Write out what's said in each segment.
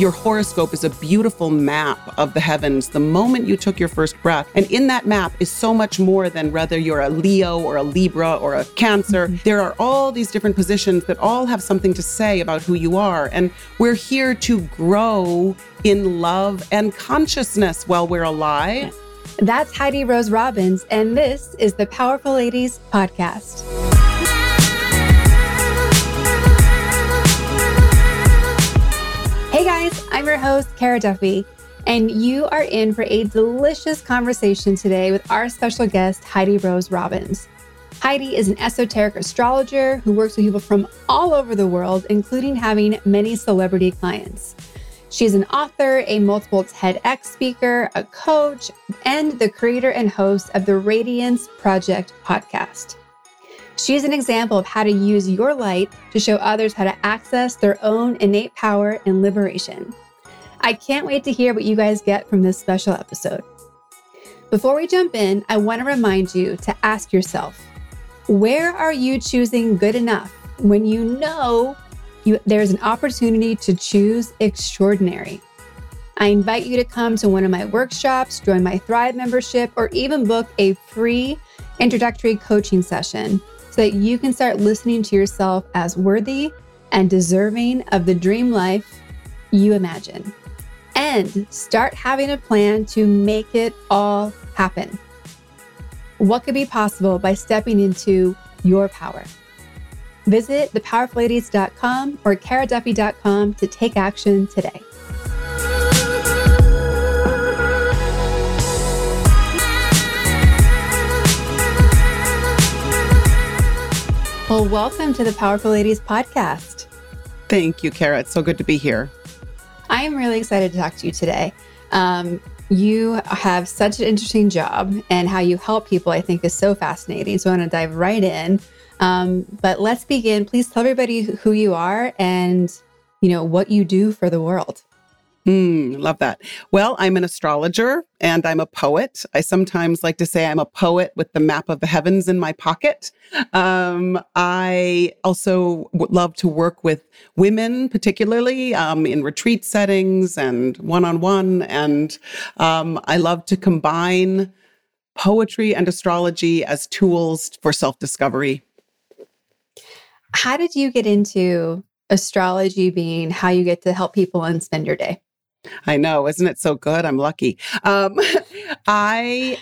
Your horoscope is a beautiful map of the heavens the moment you took your first breath. And in that map is so much more than whether you're a Leo or a Libra or a Cancer. Mm-hmm. There are all these different positions that all have something to say about who you are. And we're here to grow in love and consciousness while we're alive. That's Heidi Rose Robbins, and this is the Powerful Ladies Podcast. Hey guys, I'm your host, Kara Duffy, and you are in for a delicious conversation today with our special guest, Heidi Rose Robbins. Heidi is an esoteric astrologer who works with people from all over the world, including having many celebrity clients. She's an author, a multiple TEDx speaker, a coach, and the creator and host of the Radiance Project podcast. She's an example of how to use your light to show others how to access their own innate power and liberation. I can't wait to hear what you guys get from this special episode. Before we jump in, I want to remind you to ask yourself where are you choosing good enough when you know you, there's an opportunity to choose extraordinary? I invite you to come to one of my workshops, join my Thrive membership, or even book a free introductory coaching session so that you can start listening to yourself as worthy and deserving of the dream life you imagine. And start having a plan to make it all happen. What could be possible by stepping into your power? Visit thepowerfulladies.com or karaduffy.com to take action today. Well, welcome to the Powerful Ladies podcast. Thank you, Kara. It's so good to be here. I am really excited to talk to you today. Um, you have such an interesting job, and how you help people, I think, is so fascinating. So I want to dive right in. Um, but let's begin. Please tell everybody who you are and you know what you do for the world. Mm, love that. Well, I'm an astrologer and I'm a poet. I sometimes like to say I'm a poet with the map of the heavens in my pocket. Um, I also w- love to work with women, particularly um, in retreat settings and one on one. And um, I love to combine poetry and astrology as tools for self discovery. How did you get into astrology being how you get to help people and spend your day? I know, isn't it so good? I'm lucky. Um, I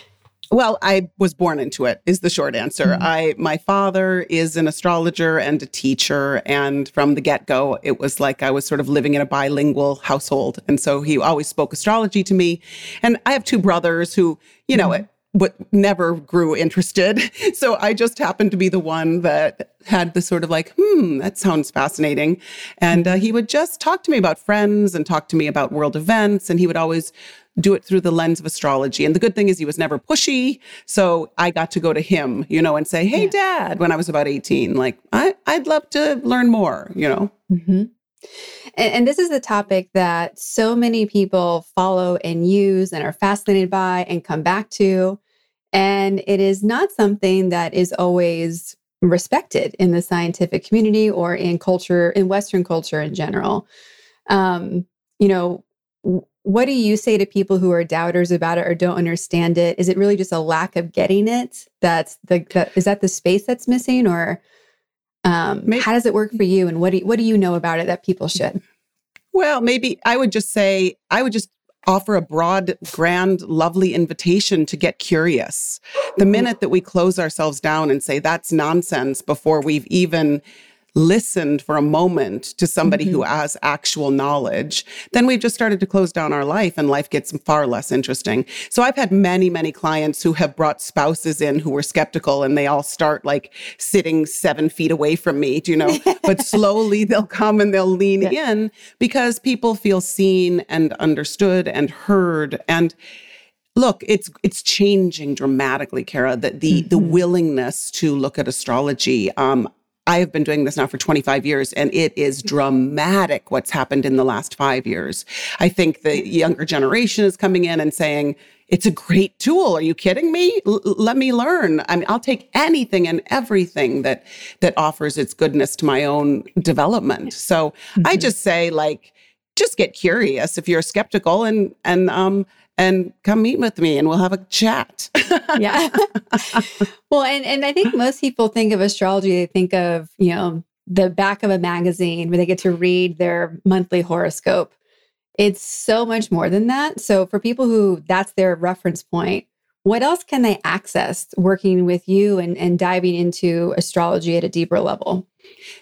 well, I was born into it is the short answer. Mm-hmm. I my father is an astrologer and a teacher and from the get-go it was like I was sort of living in a bilingual household and so he always spoke astrology to me. And I have two brothers who, you know, mm-hmm but never grew interested. So I just happened to be the one that had the sort of like, hmm, that sounds fascinating. And uh, he would just talk to me about friends and talk to me about world events. And he would always do it through the lens of astrology. And the good thing is he was never pushy. So I got to go to him, you know, and say, hey, yeah. dad, when I was about 18, like, I, would love to learn more, you know? Mm-hmm. And, and, this is a topic that so many people follow and use and are fascinated by and come back to. And it is not something that is always respected in the scientific community or in culture, in Western culture in general. Um, you know, what do you say to people who are doubters about it or don't understand it? Is it really just a lack of getting it? That's the, the is that the space that's missing, or um, maybe, how does it work for you? And what do you, what do you know about it that people should? Well, maybe I would just say I would just offer a broad, grand, lovely invitation to get curious. The mm-hmm. minute that we close ourselves down and say that's nonsense before we've even listened for a moment to somebody mm-hmm. who has actual knowledge, then we've just started to close down our life and life gets far less interesting. So I've had many, many clients who have brought spouses in who were skeptical and they all start like sitting seven feet away from me, do you know? but slowly they'll come and they'll lean yeah. in because people feel seen and understood and heard. And look it's it's changing dramatically kara the the, mm-hmm. the willingness to look at astrology um, I have been doing this now for 25 years, and it is dramatic what's happened in the last five years. I think the younger generation is coming in and saying, it's a great tool. Are you kidding me? L- let me learn. I mean, I'll take anything and everything that that offers its goodness to my own development. So mm-hmm. I just say, like, just get curious if you're skeptical and and um and come meet with me and we'll have a chat. yeah. well, and and I think most people think of astrology, they think of, you know, the back of a magazine where they get to read their monthly horoscope. It's so much more than that. So for people who that's their reference point, what else can they access working with you and, and diving into astrology at a deeper level?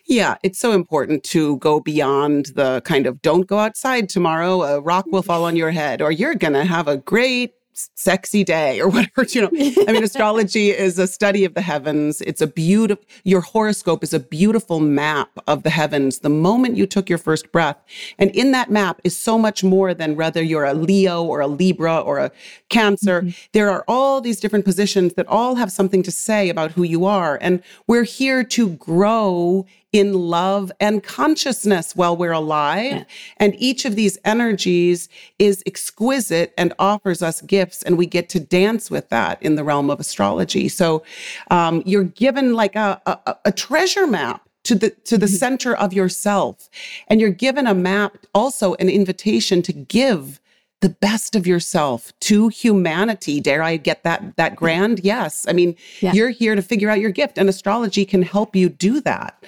Yeah, it's so important to go beyond the kind of don't go outside tomorrow, a rock will fall on your head, or you're going to have a great sexy day or whatever you know. I mean astrology is a study of the heavens. It's a beautiful your horoscope is a beautiful map of the heavens the moment you took your first breath. And in that map is so much more than whether you're a leo or a libra or a cancer. Mm-hmm. there are all these different positions that all have something to say about who you are. And we're here to grow in love and consciousness while we're alive. Yeah. And each of these energies is exquisite and offers us gifts, and we get to dance with that in the realm of astrology. So um, you're given like a, a, a treasure map to the to the mm-hmm. center of yourself and you're given a map also an invitation to give the best of yourself to humanity. Dare I get that that grand? Yes. I mean, yeah. you're here to figure out your gift and astrology can help you do that.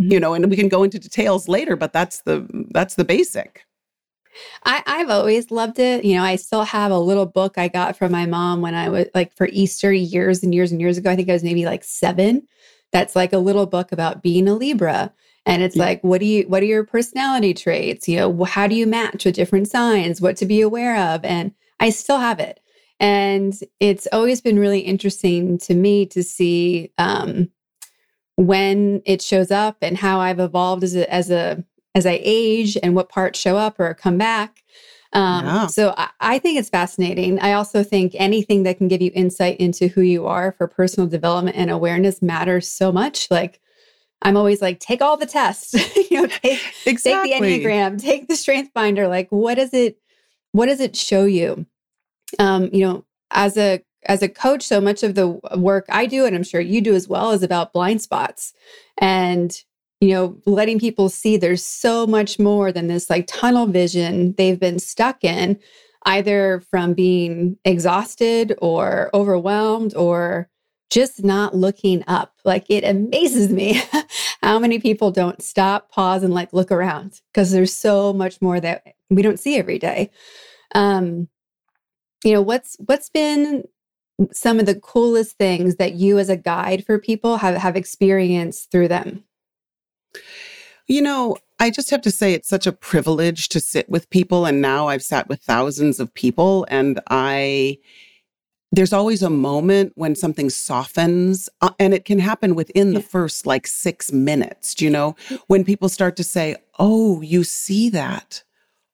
Mm-hmm. You know, and we can go into details later, but that's the that's the basic. I, I've always loved it. You know, I still have a little book I got from my mom when I was like for Easter years and years and years ago. I think I was maybe like seven. That's like a little book about being a Libra and it's yeah. like what do you what are your personality traits? You know how do you match with different signs? What to be aware of? And i still have it. And it's always been really interesting to me to see um, when it shows up and how i've evolved as a as a as i age and what parts show up or come back. Um, yeah. so I, I think it's fascinating. I also think anything that can give you insight into who you are for personal development and awareness matters so much. Like I'm always like, take all the tests, you know, take, exactly. take the Enneagram, take the strength finder. Like, what does it, what does it show you? Um, you know, as a, as a coach, so much of the work I do, and I'm sure you do as well, is about blind spots and, you know, letting people see there's so much more than this like tunnel vision they've been stuck in, either from being exhausted or overwhelmed or just not looking up. Like it amazes me how many people don't stop, pause, and like look around because there's so much more that we don't see every day. Um, you know, what's what's been some of the coolest things that you as a guide for people have, have experienced through them? You know, I just have to say it's such a privilege to sit with people. And now I've sat with thousands of people and I there's always a moment when something softens uh, and it can happen within the first like 6 minutes do you know? When people start to say oh you see that?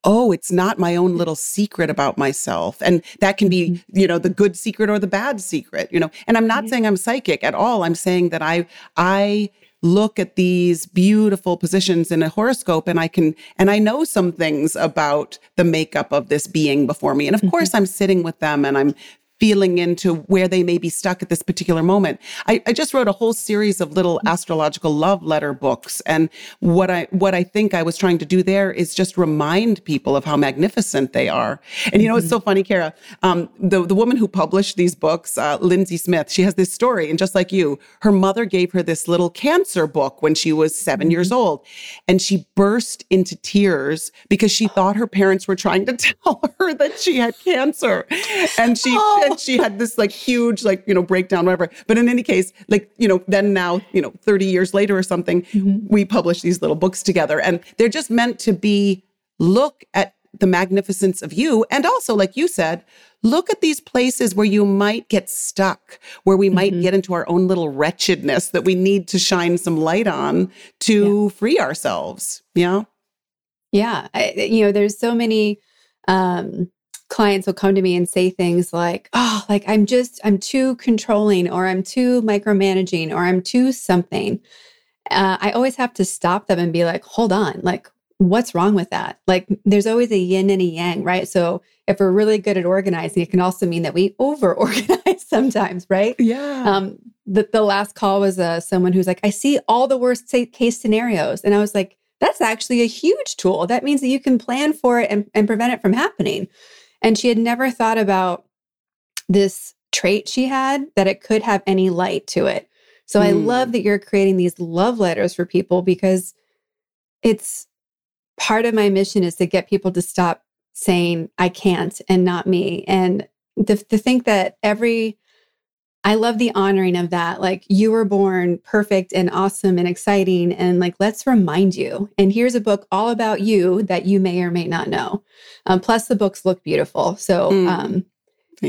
Oh it's not my own little secret about myself. And that can be mm-hmm. you know the good secret or the bad secret you know? And i'm not saying i'm psychic at all. I'm saying that i i look at these beautiful positions in a horoscope and I can, and I know some things about the makeup of this being before me. And of mm-hmm. course, I'm sitting with them and I'm feeling into where they may be stuck at this particular moment. I, I, just wrote a whole series of little astrological love letter books. And what I what I think I was trying to do there is just remind people of how magnificent they are. And you know, it's so funny, Kara. Um, the, the woman who published these books, uh, Lindsay Smith, she has this story, and just like you, her mother gave her this little cancer book when she was 7 mm-hmm. years old. And she burst into tears because she thought her parents were trying to tell her that she had cancer. And she oh and she had this like huge, like, you know, breakdown, whatever. But in any case, like, you know, then now, you know, 30 years later or something, mm-hmm. we publish these little books together. And they're just meant to be look at the magnificence of you. And also, like you said, look at these places where you might get stuck, where we might mm-hmm. get into our own little wretchedness that we need to shine some light on to yeah. free ourselves. Yeah. Yeah. I, you know, there's so many um, clients will come to me and say things like, oh, like I'm just, I'm too controlling or I'm too micromanaging or I'm too something. Uh, I always have to stop them and be like, hold on, like, what's wrong with that? Like, there's always a yin and a yang, right? So, if we're really good at organizing, it can also mean that we over organize sometimes, right? Yeah. Um, the, the last call was uh, someone who's like, I see all the worst case scenarios. And I was like, that's actually a huge tool. That means that you can plan for it and, and prevent it from happening. And she had never thought about this trait she had that it could have any light to it. So mm. I love that you're creating these love letters for people because it's part of my mission is to get people to stop saying I can't and not me. And to, to think that every I love the honoring of that. Like you were born perfect and awesome and exciting. And like, let's remind you. And here's a book all about you that you may or may not know. Um, plus, the books look beautiful. So mm. um,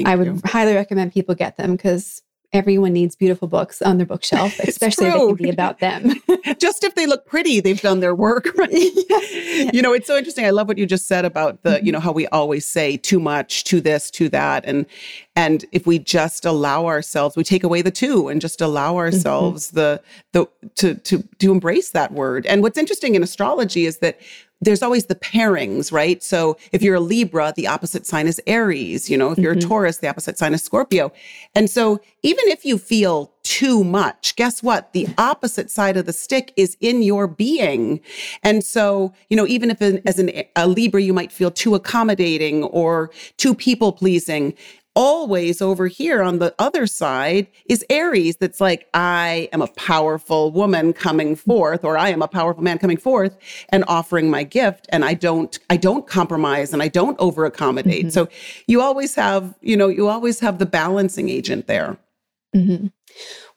I would you. highly recommend people get them because everyone needs beautiful books on their bookshelf, especially if they can be about them. just if they look pretty, they've done their work. Right? yeah. You know, it's so interesting. I love what you just said about the, mm-hmm. you know, how we always say too much, to this, to that. And and if we just allow ourselves, we take away the two and just allow mm-hmm. ourselves mm-hmm. the the to to to embrace that word. And what's interesting in astrology is that there's always the pairings, right? So if you're a Libra, the opposite sign is Aries. You know, if you're mm-hmm. a Taurus, the opposite sign is Scorpio. And so even if you feel too much, guess what? The opposite side of the stick is in your being. And so, you know, even if as an, a Libra, you might feel too accommodating or too people pleasing, always over here on the other side is Aries that's like, I am a powerful woman coming forth, or I am a powerful man coming forth and offering my gift. And I don't, I don't compromise and I don't over accommodate. Mm-hmm. So you always have, you know, you always have the balancing agent there. Mm-hmm.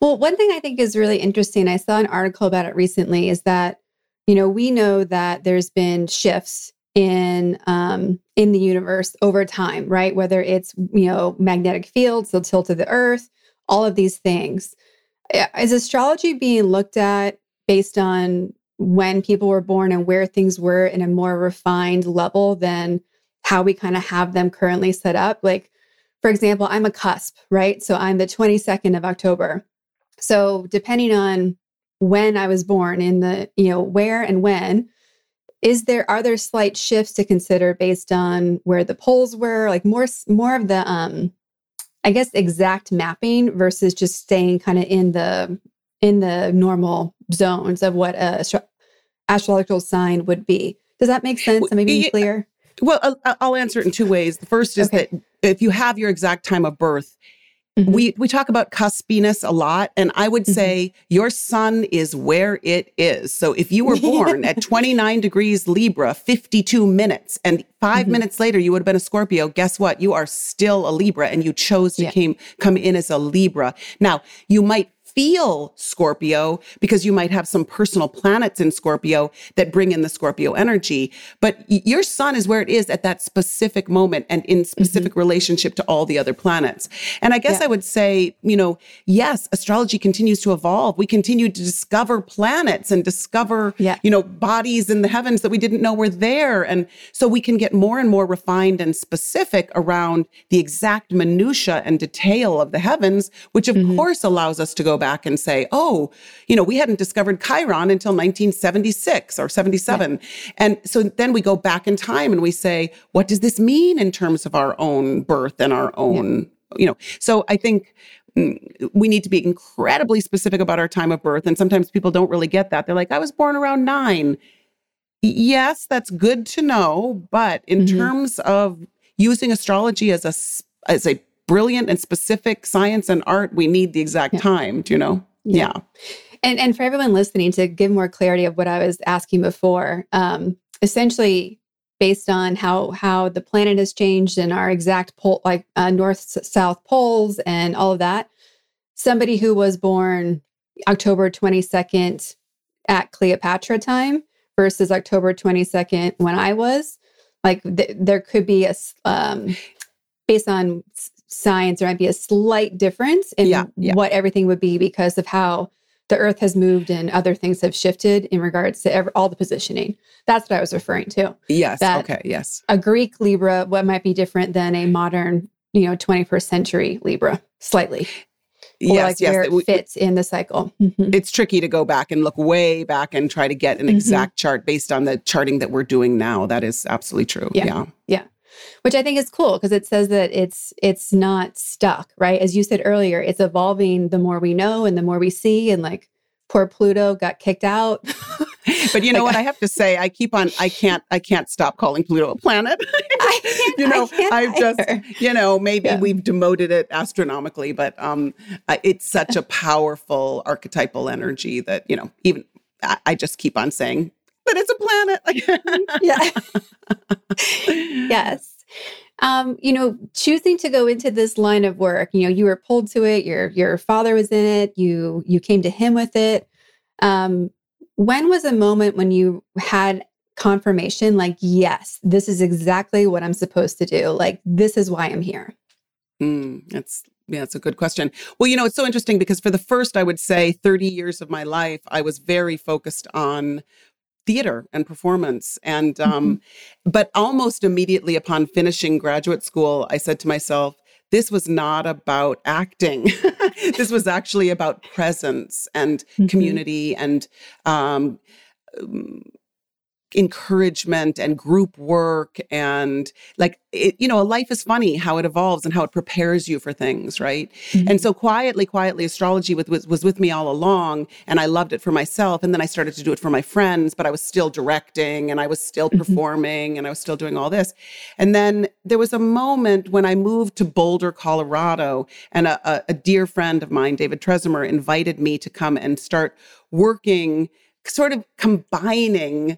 Well, one thing I think is really interesting, I saw an article about it recently, is that, you know, we know that there's been shifts in um, in the universe over time, right? Whether it's you know magnetic fields, the tilt of the Earth, all of these things. Is astrology being looked at based on when people were born and where things were in a more refined level than how we kind of have them currently set up? Like, for example, I'm a cusp, right? So I'm the 22nd of October. So depending on when I was born in the, you know, where and when, is there are there slight shifts to consider based on where the poles were? Like more more of the um i guess exact mapping versus just staying kind of in the in the normal zones of what a astro- astrological sign would be. Does that make sense? Am i being clear? well i'll answer it in two ways. The first is okay. that if you have your exact time of birth Mm-hmm. We we talk about cuspiness a lot, and I would mm-hmm. say your sun is where it is. So if you were born at 29 degrees Libra, 52 minutes, and 5 mm-hmm. minutes later you would have been a Scorpio, guess what? You are still a Libra, and you chose to yeah. came come in as a Libra. Now you might feel Scorpio because you might have some personal planets in Scorpio that bring in the Scorpio energy. But your sun is where it is at that specific moment and in specific mm-hmm. relationship to all the other planets. And I guess yeah. I would say, you know, yes, astrology continues to evolve. We continue to discover planets and discover, yeah. you know, bodies in the heavens that we didn't know were there. And so we can get more and more refined and specific around the exact minutia and detail of the heavens, which of mm-hmm. course allows us to go back back and say, oh, you know, we hadn't discovered Chiron until 1976 or 77. Yeah. And so then we go back in time and we say, what does this mean in terms of our own birth and our own, yeah. you know? So I think mm, we need to be incredibly specific about our time of birth. And sometimes people don't really get that. They're like, I was born around nine. Yes, that's good to know. But in mm-hmm. terms of using astrology as a as a brilliant and specific science and art, we need the exact yeah. time, do you know? Yeah. yeah. And and for everyone listening to give more clarity of what I was asking before, um, essentially based on how how the planet has changed and our exact pole like uh, north south poles and all of that somebody who was born october 22nd at cleopatra time versus october 22nd when i was like th- there could be a um, based on science, there might be a slight difference in yeah, yeah. what everything would be because of how the earth has moved and other things have shifted in regards to all the positioning. That's what I was referring to. Yes. That okay. Yes. A Greek Libra, what might be different than a modern, you know, 21st century Libra, slightly. Or yes, like yes. Where it fits in the cycle. Mm-hmm. It's tricky to go back and look way back and try to get an mm-hmm. exact chart based on the charting that we're doing now. That is absolutely true. Yeah. Yeah. yeah which I think is cool because it says that it's it's not stuck, right? As you said earlier, it's evolving the more we know and the more we see and like poor Pluto got kicked out but you know what I have to say? I keep on. I can't. I can't stop calling Pluto a planet. you know, I've just. You know, maybe yeah. we've demoted it astronomically, but um, it's such a powerful archetypal energy that you know. Even I, I just keep on saying, but it's a planet. yeah. yes. Um, you know, choosing to go into this line of work, you know, you were pulled to it. Your your father was in it. You you came to him with it. Um, when was a moment when you had confirmation like, yes, this is exactly what I'm supposed to do? Like, this is why I'm here? Mm, that's yeah, it's a good question. Well, you know, it's so interesting because for the first, I would say 30 years of my life, I was very focused on theater and performance. And, um, mm-hmm. but almost immediately upon finishing graduate school, I said to myself, this was not about acting. this was actually about presence and mm-hmm. community and um, um encouragement and group work and like it, you know a life is funny how it evolves and how it prepares you for things right mm-hmm. and so quietly quietly astrology with, was, was with me all along and i loved it for myself and then i started to do it for my friends but i was still directing and i was still mm-hmm. performing and i was still doing all this and then there was a moment when i moved to boulder colorado and a, a, dear friend of mine david tresemer invited me to come and start working sort of combining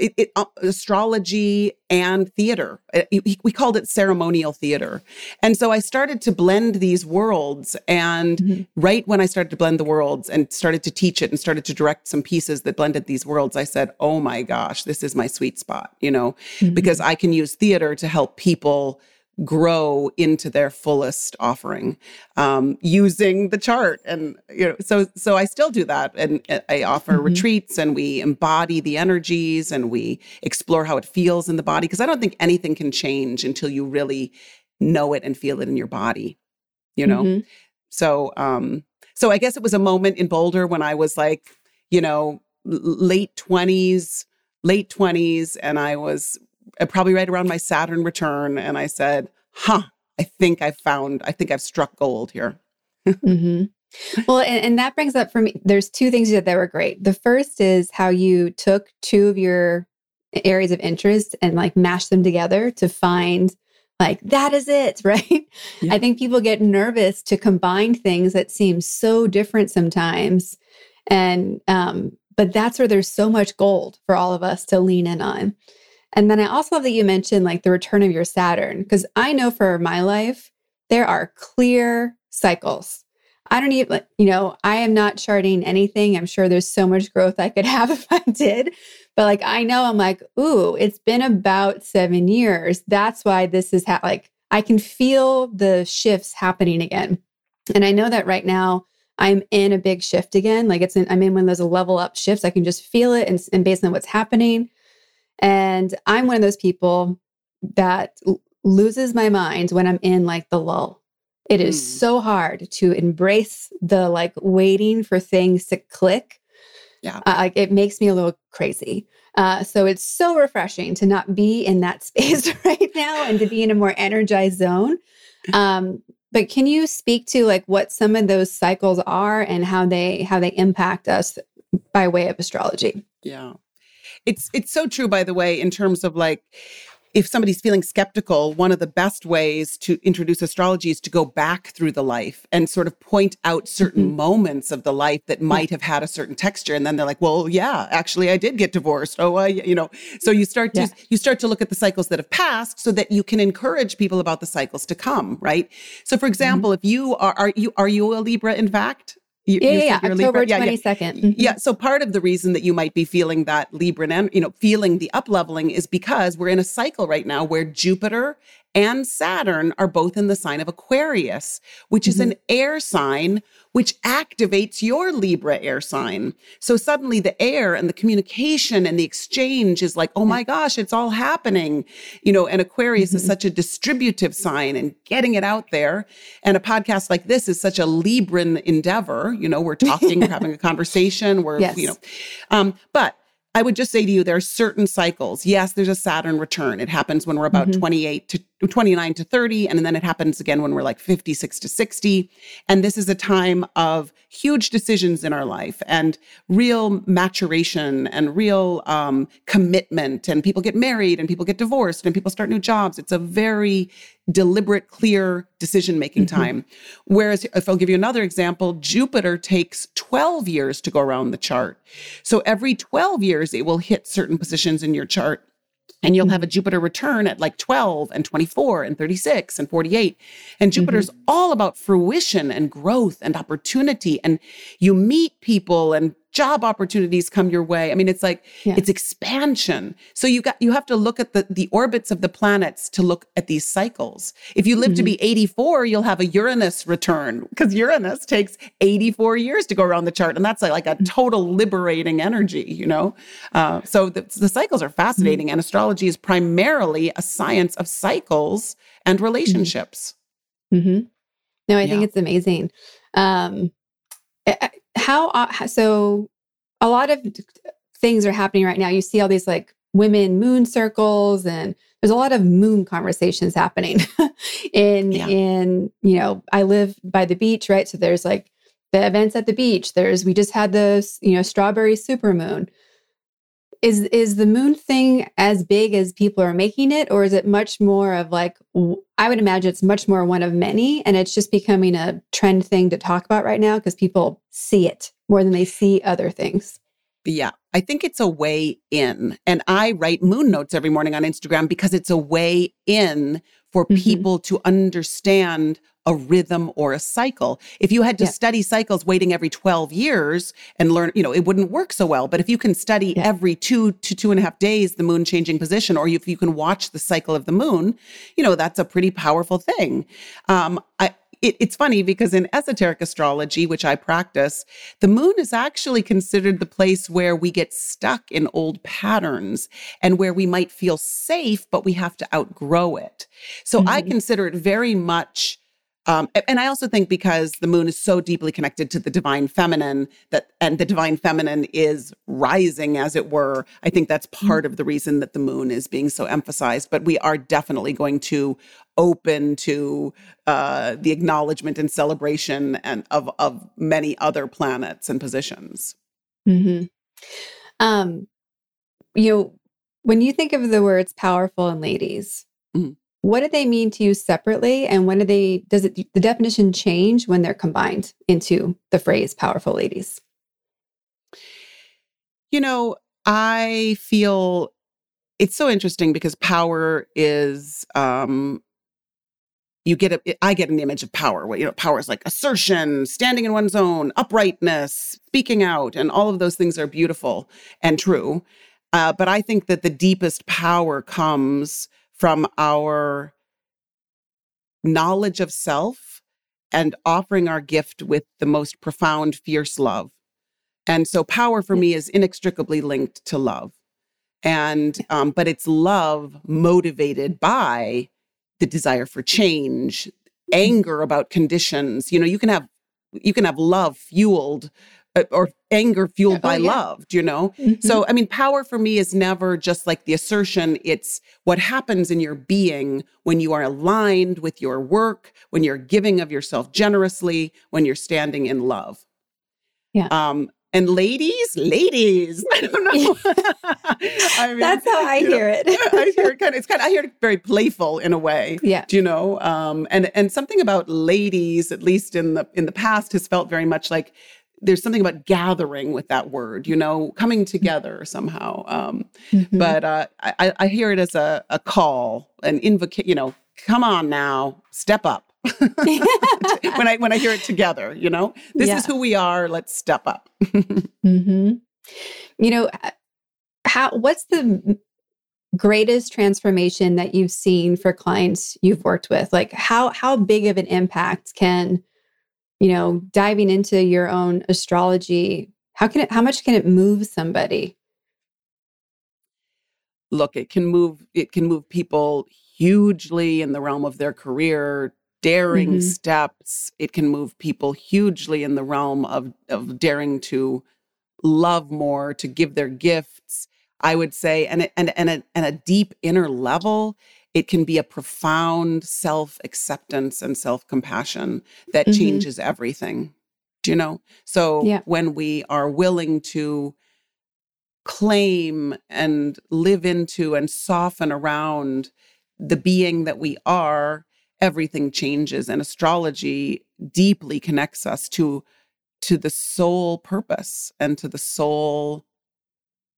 it, it, uh, astrology and theater. It, uh, we called it ceremonial theater. And so I started to blend these worlds. And mm-hmm. right when I started to blend the worlds and started to teach it and started to direct some pieces that blended these worlds, I said, oh my gosh, this is my sweet spot, you know, mm-hmm. because I can use theater to help people grow into their fullest offering um, using the chart and you know so so i still do that and uh, i offer mm-hmm. retreats and we embody the energies and we explore how it feels in the body because i don't think anything can change until you really know it and feel it in your body you know mm-hmm. so um so i guess it was a moment in boulder when i was like you know late 20s late 20s and i was probably right around my Saturn return. And I said, huh, I think I found, I think I've struck gold here. mm-hmm. Well, and, and, that brings up for me, there's two things that were great. The first is how you took two of your areas of interest and like mashed them together to find like that is it right yeah. i think people get nervous to combine things that seem so different sometimes and um but that's where there's so much gold for all of us to lean in on and then I also love that you mentioned like the return of your Saturn, because I know for my life, there are clear cycles. I don't even, you know, I am not charting anything. I'm sure there's so much growth I could have if I did. But like, I know I'm like, ooh, it's been about seven years. That's why this is ha- like, I can feel the shifts happening again. And I know that right now I'm in a big shift again. Like it's in, I'm in one of those level up shifts. I can just feel it. And, and based on what's happening, and I'm one of those people that l- loses my mind when I'm in like the lull. It is mm. so hard to embrace the like waiting for things to click. Yeah. Uh, like it makes me a little crazy. Uh, so it's so refreshing to not be in that space right now and to be in a more energized zone. Um, but can you speak to like what some of those cycles are and how they how they impact us by way of astrology? Yeah. It's it's so true, by the way, in terms of like if somebody's feeling skeptical, one of the best ways to introduce astrology is to go back through the life and sort of point out certain mm-hmm. moments of the life that might have had a certain texture. And then they're like, well, yeah, actually I did get divorced. Oh, I, you know, so you start to, yeah. you start to look at the cycles that have passed so that you can encourage people about the cycles to come. Right. So for mm-hmm. example, mm-hmm. if you are, are you, are you a Libra in fact? You, yeah, you yeah, October twenty second. Yeah, mm-hmm. yeah, So part of the reason that you might be feeling that Libra, you know, feeling the up leveling is because we're in a cycle right now where Jupiter and Saturn are both in the sign of Aquarius, which mm-hmm. is an air sign, which activates your Libra air sign. So suddenly the air and the communication and the exchange is like, oh my gosh, it's all happening. You know, and Aquarius mm-hmm. is such a distributive sign and getting it out there. And a podcast like this is such a Libran endeavor. You know, we're talking, we're having a conversation, we're, yes. you know, um, but I would just say to you, there are certain cycles. Yes, there's a Saturn return. It happens when we're about mm-hmm. 28 to 29 to 30 and then it happens again when we're like 56 to 60 and this is a time of huge decisions in our life and real maturation and real um, commitment. And people get married and people get divorced and people start new jobs. It's a very deliberate clear decision making mm-hmm. time. Whereas if i'll give you another example jupiter takes 12 years to go around the chart. So every 12 years it will hit certain positions in your chart and you'll have a Jupiter return at like 12 and 24 and 36 and 48. And Jupiter's mm-hmm. all about fruition and growth and opportunity. And you meet people and job opportunities come your way. I mean, it's like yeah. it's expansion. So you got you have to look at the the orbits of the planets to look at these cycles. If you live mm-hmm. to be 84, you'll have a Uranus return because Uranus takes 84 years to go around the chart, and that's like a mm-hmm. total liberating energy, you know. Uh, so the, the, cycles are fascinating, mm-hmm. and astrology is primarily a science of cycles and mm-hmm. relationships. Mm-hmm. No, I yeah. think it's amazing. Um, how so a lot of things are happening right now. You see all these like women moon circles and there's a lot of moon conversations happening in yeah. in you know i live by the beach right? So there's like the events at the beach. There's we just had the you know strawberry super moon is is the moon thing as big as people are making it or is it much more of like i would imagine it's much more one of many and it's just becoming a trend thing to talk about right now because people see it more than they see other things. Yeah i think it's a way in and i write moon notes every morning on instagram because it's a way in for mm-hmm. people to understand a rhythm or a cycle. If you had to yeah. study cycles waiting every 12 years and learn, you know, it wouldn't work so well. But if you can study yeah. every two to two and a half days the moon changing position, or if you can watch the cycle of the moon, you know, that's a pretty powerful thing. Um, I, it, it's funny because in esoteric astrology, which I practice, the moon is actually considered the place where we get stuck in old patterns and where we might feel safe, but we have to outgrow it. So mm-hmm. I consider it very much um, and I also think because the moon is so deeply connected to the divine feminine that, and the divine feminine is rising, as it were. I think that's mm-hmm. part of the reason that the moon is being so emphasized. But we are definitely going to open to uh, the acknowledgement and celebration and of of many other planets and positions. Mm-hmm. Um, you know, when you think of the words powerful and ladies, mm-hmm what do they mean to you separately? And when do they does it the definition change when they're combined into the phrase powerful ladies? You know i feel it's so interesting because power is um you get a i get an image of power where you know power is like assertion standing in one's own uprightness speaking out and all of those things are beautiful and true. Uh, but i think that the deepest power comes from our knowledge of self and offering our gift with the most profound, fierce love. And so, power for me is inextricably linked to love. And, um, but it's love motivated by the desire for change, mm-hmm. anger about conditions. You know, you can have you can have love fueled or anger fueled oh, by yeah. love, do you know? Mm-hmm. So, I mean, power for me is never just like the assertion. It's what happens in your being when you are aligned with your work, when you're giving of yourself generously, when you're standing in love. Yeah. Um, and ladies, ladies, I don't know. I mean, That's how I hear know, it. I hear it kind of, it's kind of, I hear it very playful in a way. Yeah. Do you know? Um, and, and something about ladies, at least in the, in the past has felt very much like there's something about gathering with that word, you know, coming together somehow. Um, mm-hmm. But uh, I, I, hear it as a, a call, an invocation, you know, come on now, step up. when I when I hear it together, you know, this yeah. is who we are. Let's step up. mm-hmm. You know, how what's the greatest transformation that you've seen for clients you've worked with? Like how how big of an impact can you know, diving into your own astrology, how can it how much can it move somebody? Look, it can move it can move people hugely in the realm of their career, daring mm-hmm. steps. It can move people hugely in the realm of of daring to love more, to give their gifts. I would say, and and and a, and a deep inner level. It can be a profound self acceptance and self compassion that Mhm. changes everything. Do you know? So Yeah. when we are willing to claim and live into and soften around the being that we are, everything changes. And astrology deeply connects us to to the soul purpose and to the soul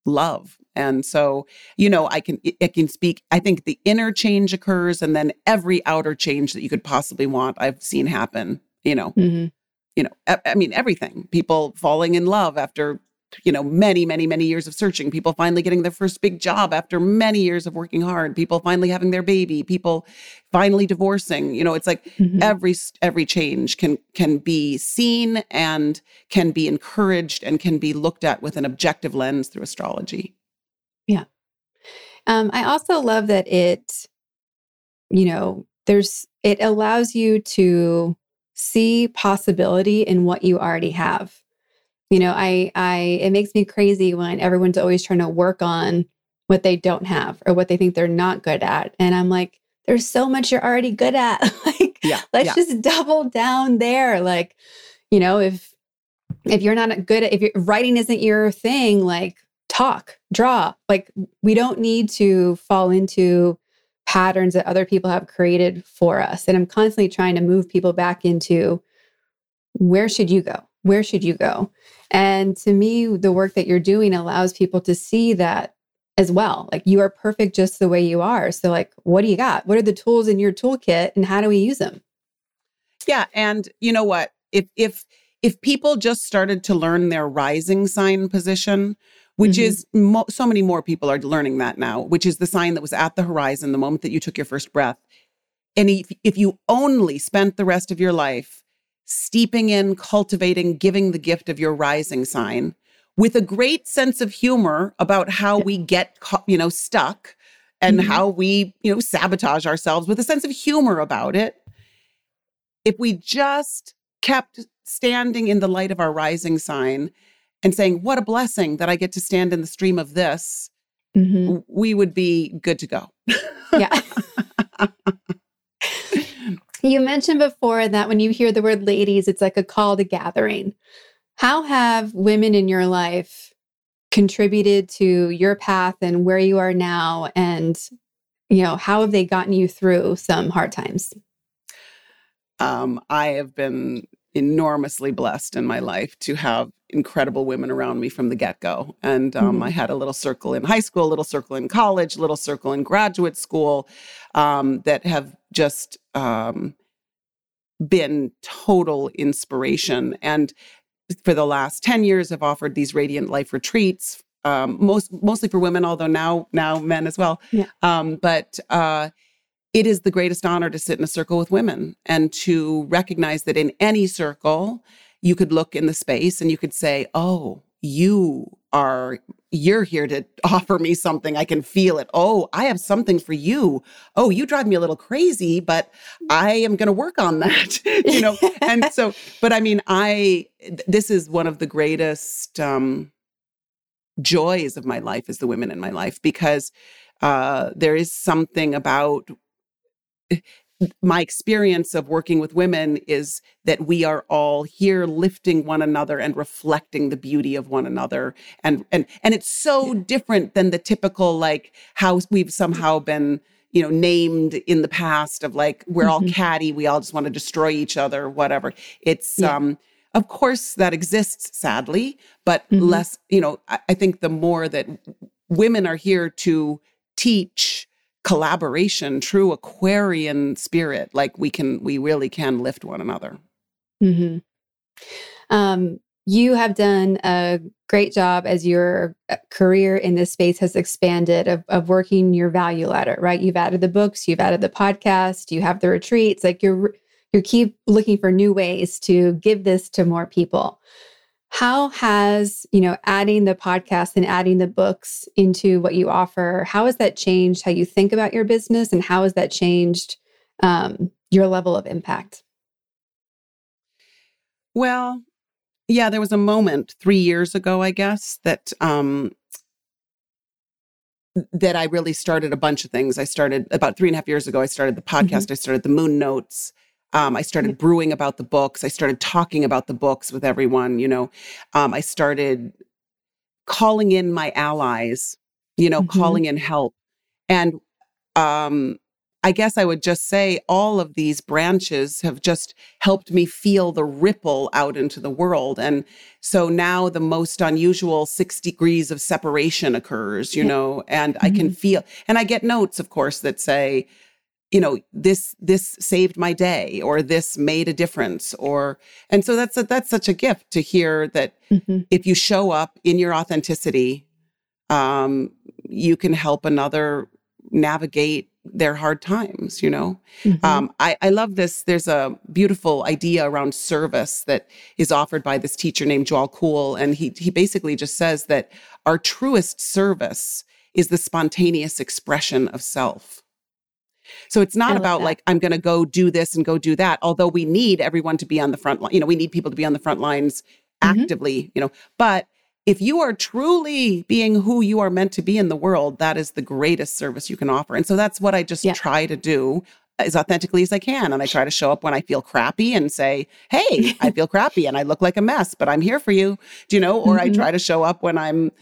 love. And so, you know, I can I can speak. I think the inner change occurs, and then every outer change that you could possibly want, I've seen happen. You know, Mhm. you know, I, I mean, everything. People falling in love after you know many, many, many years of searching. People finally getting their first big job after many years of working hard. People finally having their baby. People finally divorcing. You know, it's like Mhm. every every change can can be seen and can be encouraged and can be looked at with an objective lens through astrology. Yeah. Um, I also love that it, you know, there's it allows you to see possibility in what you already have. You know, I I it makes me crazy when everyone's always trying to work on what they don't have or what they think they're not good at. And I'm like, there's so much you're already good at. like, Yeah, let's yeah. just double down there. Like, you know, if if you're not good at if writing isn't your thing, like talk, draw. Like we don't need to fall into patterns that other people have created for us. And I'm constantly trying to move people back into where should you go? Where should you go? And to me, the work that you're doing allows people to see that as well. Like you are perfect just the way you are. So, like, what do you got? What are the tools in your toolkit and how do we use them? Yeah, and you know what? If if if people just started to learn their rising sign position, which Mhm. is mo- so many more people are learning that now, which is the sign that was at the horizon the moment that you took your first breath. And if, if you only spent the rest of your life steeping in, cultivating, giving the gift of your rising sign with a great sense of humor about how we get, you know, stuck and Mhm. how we, you know, sabotage ourselves with a sense of humor about it. If we just kept standing in the light of our rising sign and saying, What a blessing that I get to stand in the stream of this, Mhm. we would be good to go. Yeah. you mentioned before that when you hear the word ladies, it's like a call to gathering. How have women in your life contributed to your path and where you are now? And, you know, how have they gotten you through some hard times? Um, I have been enormously blessed in my life to have incredible women around me from the get go. And um, Mhm. I had a little circle in high school, a little circle in college, a little circle in graduate school um, that have just um, been total inspiration. And for the last 10 years, I've offered these Radiant Life retreats. Um, most mostly for women, although now now men as well. Yeah. Um, but uh, it is the greatest honor to sit in a circle with women and to recognize that in any circle, you could look in the space and you could say, Oh, you are, you're here to offer me something. I can feel it. Oh, I have something for you. Oh, you drive me a little crazy, but I am going to work on that, you know? and so, but I mean, I, th- this is one of the greatest, um, joys of my life is the women in my life because uh, there is something about my experience of working with women is that we are all here lifting one another and reflecting the beauty of one another and and and it's so different than the typical like how we've somehow been you know named in the past of like we're all Mhm. catty we all just want to destroy each other whatever it's Yeah. um of course that exists sadly but Mhm. less you know I, I think the more that women are here to teach collaboration true aquarian spirit like we can we really can lift one another hmm Um, you have done a great job as your uh, career in this space has expanded of, of working your value ladder, right? You've added the books, you've added the podcast, you have the retreats. Like you're you keep looking for new ways to give this to more people. How has you know adding the podcast and adding the books into what you offer? How has that changed how you think about your business, and how has that changed um, your level of impact? well yeah there was a moment three years ago i guess that um that I really started a bunch of things. I started about three and a half years ago. I started the podcast. Mm-hmm. I started the Moon Notes. Um, I started brewing about the books. I started talking about the books with everyone. You know, um, I started calling in my allies. You know, mm-hmm. calling in help, and um, I guess I would just say all of these branches have just helped me feel the ripple out into the world. And so now the most unusual six degrees of separation occurs, you know, and mm-hmm. I can mm-hmm. feel, and I get notes, of course, that say, you know this this saved my day or this made a difference or and so that's a, that's such a gift to hear that mm-hmm. if you show up in your authenticity um you can help another navigate their hard times you know mm-hmm. um, I, I love this there's a beautiful idea around service that is offered by this teacher named joel cool and he, he basically just says that our truest service is the spontaneous expression of self so it's not about that. like i'm going to go do this and go do that although we need everyone to be on the front line you know we need people to be on the front lines mm-hmm. actively you know but if you are truly being who you are meant to be in the world, that is the greatest service you can offer. And so that's what I just yeah. try to do as authentically as I can. And I try to show up when I feel crappy and say, Hey, I feel crappy and I look like a mess, but I'm here for you. Do you know? Or mm-hmm. I try to show up when I'm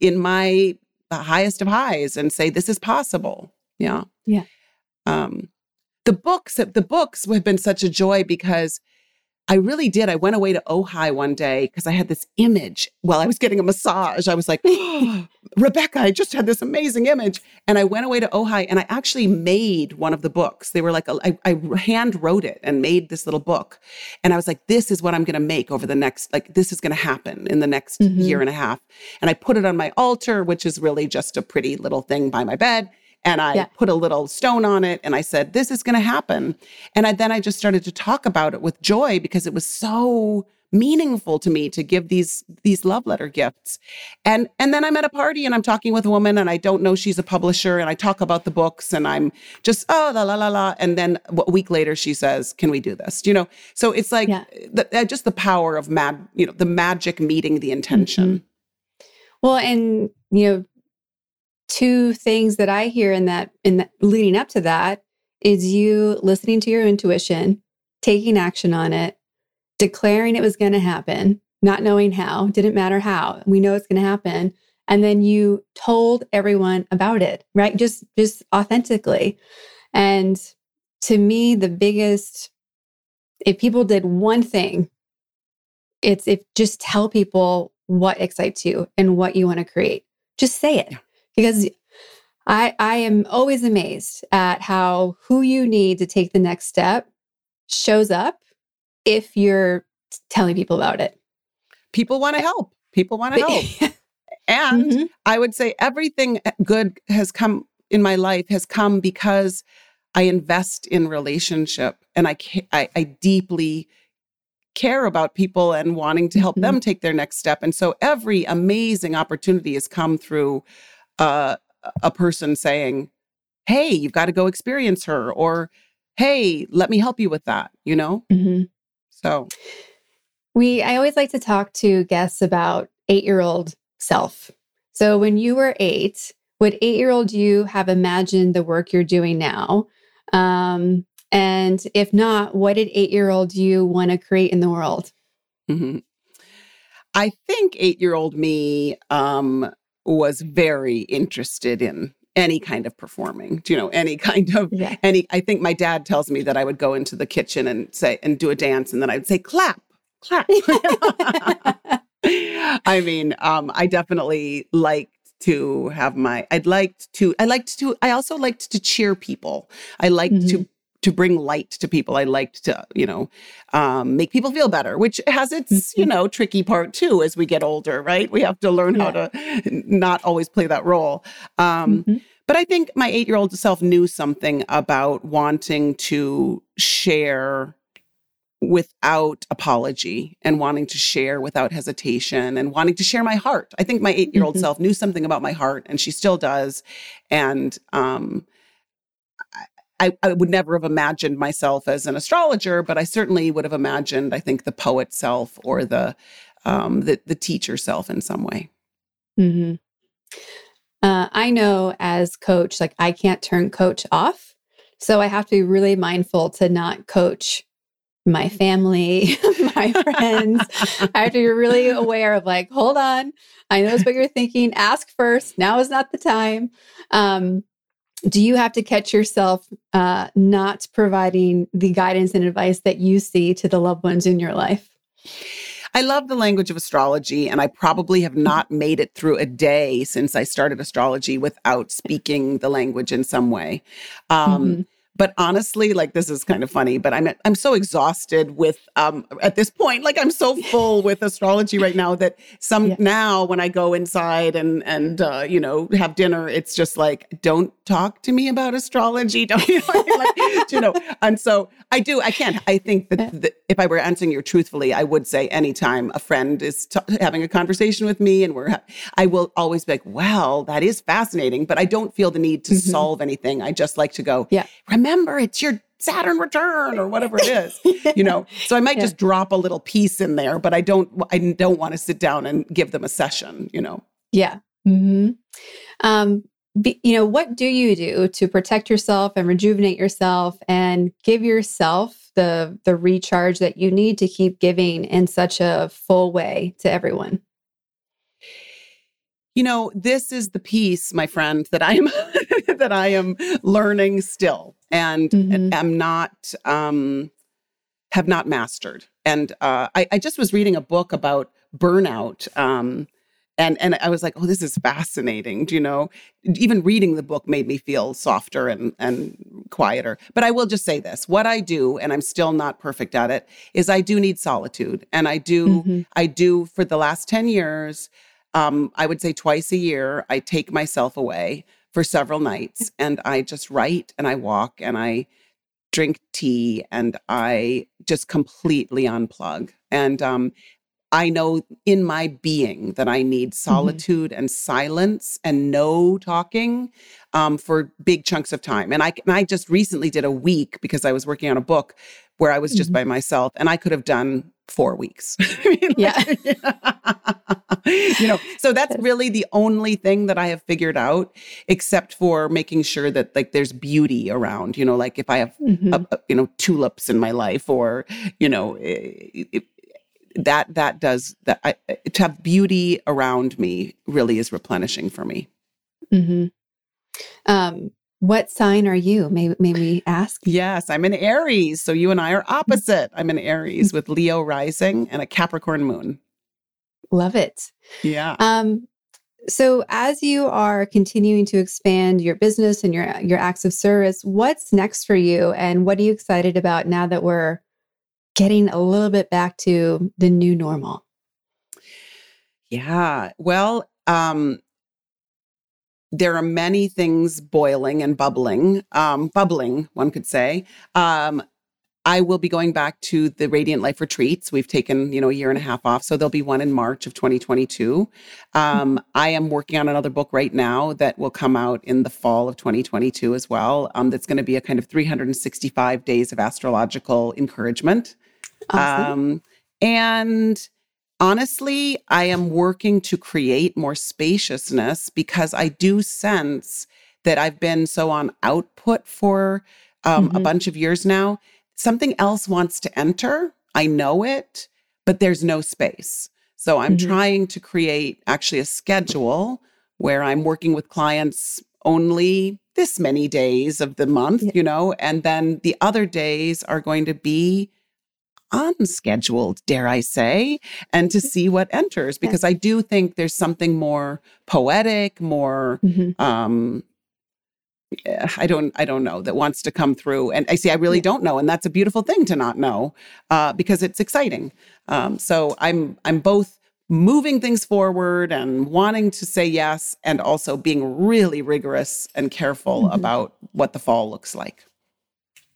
in my highest of highs and say, This is possible. Yeah. Yeah. Um, the books, the books have been such a joy because I really did. I went away to Ojai one day because I had this image while I was getting a massage. I was like, oh, Rebecca, I just had this amazing image. And I went away to Ojai and I actually made one of the books. They were like, a, I, I hand wrote it and made this little book. And I was like, this is what I'm going to make over the next, like, this is going to happen in the next mm-hmm. year and a half. And I put it on my altar, which is really just a pretty little thing by my bed and I yeah. put a little stone on it and I said, This is going to happen. And I, then I just started to talk about it with joy because it was so meaningful to me to give these these love letter gifts and and then i'm at a party and i'm talking with a woman and i don't know she's a publisher and i talk about the books and i'm just oh la la la la and then a week later she says can we do this you know so it's like yeah. the, uh, just the power of mad you know the magic meeting the intention mm-hmm. well and you know two things that I hear in that in that, leading up to that is you listening to your intuition, taking action on it, declaring it was going to happen, not knowing how, didn't matter how. We know it's going to happen, and then you told everyone about it, right? Just just authentically. And to me the biggest if people did one thing it's if just tell people what excites you and what you want to create. Just say it. Yeah because I, I am always amazed at how who you need to take the next step shows up if you're telling people about it. People want to help. People want to help. and mm-hmm. I would say everything good has come in my life has come because I invest in relationship and I, I, I deeply care about people and wanting to help mm-hmm. them take their next step. And so every amazing opportunity has come through uh, a person saying, Hey, you've got to go experience her, or Hey, let me help you with that, you know? Mm-hmm. So we, I always like to talk to guests about eight year old self. So when you were eight, would eight year old you have imagined the work you're doing now? Um, and if not, what did eight year old you want to create in the world? Mm-hmm. I think eight year old me um, was very interested in any kind of performing you know any kind of yeah. any i think my dad tells me that i would go into the kitchen and say and do a dance and then i'd say clap clap i mean um i definitely liked to have my i'd liked to i liked to i also liked to cheer people i liked mm-hmm. to to bring light to people. I liked to, you know, um, make people feel better, which has its, mm-hmm. you know, tricky part too as we get older, right? We have to learn yeah. how to not always play that role. Um, mm-hmm. But I think my eight year old self knew something about wanting to share without apology and wanting to share without hesitation and wanting to share my heart. I think my eight year old mm-hmm. self knew something about my heart and she still does. And, um, I, I, would never have imagined myself as an astrologer, but I certainly would have imagined, I think, the poet self or the um, the, the teacher self in some way. Mm-hmm. uh, I know as coach, like I can't turn coach off. So I have to be really mindful to not coach my family, my friends. I have to be really aware of like, hold on, I know what you're thinking. Ask first. Now is not the time. Um, do you have to catch yourself uh, not providing the guidance and advice that you see to the loved ones in your life? I love the language of astrology, and I probably have not made it through a day since I started astrology without speaking the language in some way. Um, mm-hmm. But honestly, like this is kind of funny, but I'm I'm so exhausted with um at this point, like I'm so full with astrology right now that some yeah. now when I go inside and and uh, you know have dinner, it's just like don't talk to me about astrology, don't you know, like, you know? And so I do, I can't. I think that, that, if I were answering you truthfully, I would say anytime a friend is t- having a conversation with me, and we're, ha- I will always be like, "Well, that is fascinating," but I don't feel the need to mm-hmm. solve anything. I just like to go, "Yeah, remember." Remember it's your Saturn return or whatever it is, you know. So I might yeah. just drop a little piece in there, but I don't I don't want to sit down and give them a session, you know. Yeah. Mm-hmm. Um, be, you know, what do you do to protect yourself and rejuvenate yourself and give yourself the the recharge that you need to keep giving in such a full way to everyone? You know, this is the piece, my friend, that I am that I am learning still and mm-hmm. am not um, have not mastered. And uh, I, I, just was reading a book about burnout. Um, and and I was like, oh, this is fascinating. Do you know? Even reading the book made me feel softer and and quieter. But I will just say this: what I do, and I'm still not perfect at it, is I do need solitude, and I do mm-hmm. I do for the last ten years. Um, I would say twice a year, I take myself away for several nights and I just write and I walk and I drink tea and I just completely unplug. And um, I know in my being that I need mm-hmm. solitude mm-hmm. and silence and no talking um, for big chunks of time. And I, and I just recently did a week because I was working on a book where I was just mm-hmm. by myself and I could have done four weeks. yeah. you know, so that's really the only thing that I have figured out, except for making sure that like there's beauty around, you know, like if I have, mm-hmm. a, a, you know, tulips in my life or, you know, it, it, that, that does that. I, to have beauty around me really is replenishing for me. Mm-hmm. Um, what sign are you? May, may we ask? Yes, I'm an Aries. So you and I are opposite. I'm an Aries with Leo rising and a Capricorn moon. Love it. Yeah. Um, so as you are continuing to expand your business and your your acts of service, what's next for you and what are you excited about now that we're getting a little bit back to the new normal? Yeah. Well, um, there are many things boiling and bubbling, um, bubbling, one could say. Um, I will be going back to the Radiant Life retreats. We've taken, you know, a year and a half off. So there'll be one in March of 2022. Um, I am working on another book right now that will come out in the fall of 2022 as well. Um, that's going to be a kind of 365 days of astrological encouragement. Awesome. Um, and honestly, I am working to create more spaciousness because I do sense that I've been so on output for um, mm-hmm. a bunch of years now. Something else wants to enter. I know it, but there's no space. So I'm mm-hmm. trying to create actually a schedule where I'm working with clients only this many days of the month, yeah. you know, and then the other days are going to be unscheduled, dare I say, and to mm-hmm. see what enters because I do think there's something more poetic, more mm-hmm. um I don't I don't know that wants to come through and I see I really yeah. don't know and that's a beautiful thing to not know uh, because it's exciting. Um, so I'm I'm both moving things forward and wanting to say yes and also being really rigorous and careful mm-hmm. about what the fall looks like.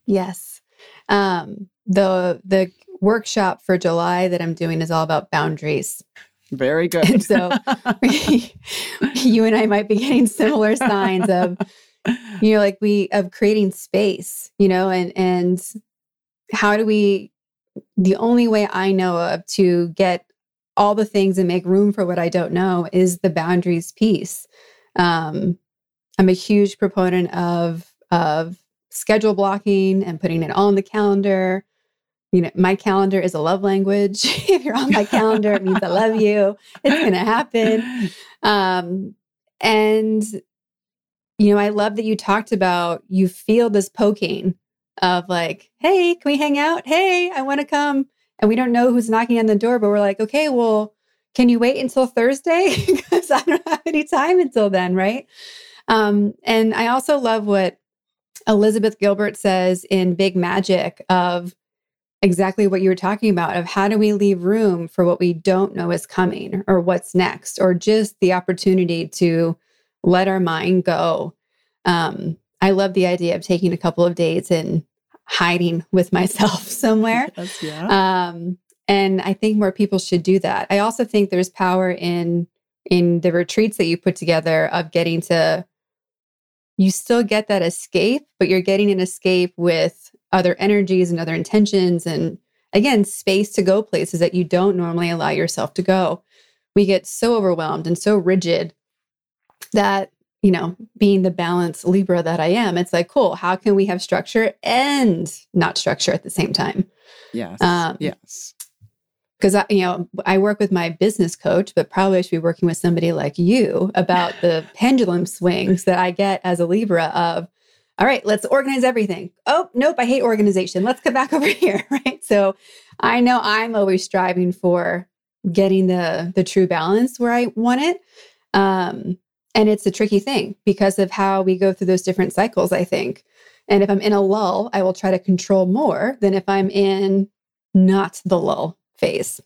Yes. Um, the the workshop for July that I'm doing is all about boundaries. Very good. And so you and I might be getting similar signs of, you know, like we of creating space, you know, and and how do we the only way I know of to get all the things and make room for what I don't know is the boundaries piece. Um, I'm a huge proponent of of schedule blocking and putting it on the calendar. You know, my calendar is a love language. if you're on my calendar, it means I love you. It's going to happen. Um, and you know, I love that you talked about you feel this poking of like, hey, can we hang out? Hey, I want to come. And we don't know who's knocking on the door, but we're like, okay, well, can you wait until Thursday? because I don't have any time until then, right? Um, and I also love what Elizabeth Gilbert says in Big Magic of exactly what you were talking about of how do we leave room for what we don't know is coming or what's next or just the opportunity to let our mind go. Um, I love the idea of taking a couple of days and hiding with myself somewhere. Yes, yeah. Um, and I think more people should do that. I also think there's power in in the retreats that you put together of getting to you still get that escape, but you're getting an escape with other energies and other intentions and again, space to go places that you don't normally allow yourself to go. We get so overwhelmed and so rigid that you know, being the balanced Libra that I am, it's like, cool, how can we have structure and not structure at the same time? Yes. Um, yes. Because I, you know, I work with my business coach, but probably I should be working with somebody like you about the pendulum swings that I get as a Libra of, all right, let's organize everything. Oh, nope, I hate organization. Let's come back over here. Right. So I know I'm always striving for getting the the true balance where I want it. Um, and it's a tricky thing because of how we go through those different cycles, I think. And if I'm in a lull, I will try to control more than if I'm in not the lull phase.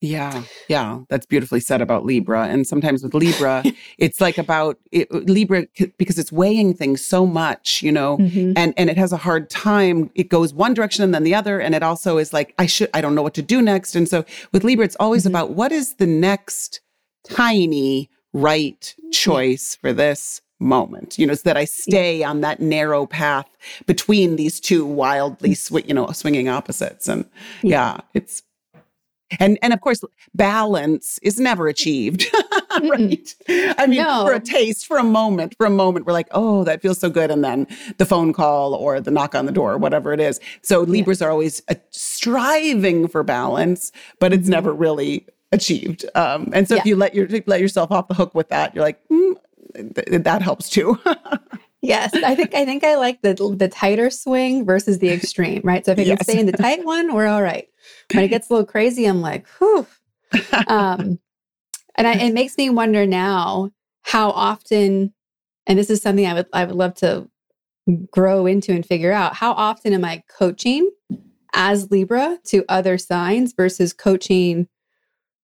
Yeah, yeah, that's beautifully said about Libra. And sometimes with Libra, it's like about it, Libra because it's weighing things so much, you know, mm-hmm. and and it has a hard time. It goes one direction and then the other, and it also is like I should I don't know what to do next. And so with Libra, it's always mm-hmm. about what is the next tiny right choice for this moment you know so that i stay on that narrow path between these two wildly sw- you know swinging opposites and yeah, yeah it's and and of course balance is never achieved right i mean no. for a taste for a moment for a moment we're like oh that feels so good and then the phone call or the knock on the door whatever it is so libras yeah. are always uh, striving for balance but it's mm-hmm. never really achieved. Um, and so yeah. if you let your let yourself off the hook with that, you're like, mm, th- that helps too. yes, I think I think I like the the tighter swing versus the extreme, right? So if I yes. can stay in the tight one, we're all right. When it gets a little crazy, I'm like, whew. Um, and I, it makes me wonder now how often, and this is something I would I would love to grow into and figure out. How often am I coaching as Libra to other signs versus coaching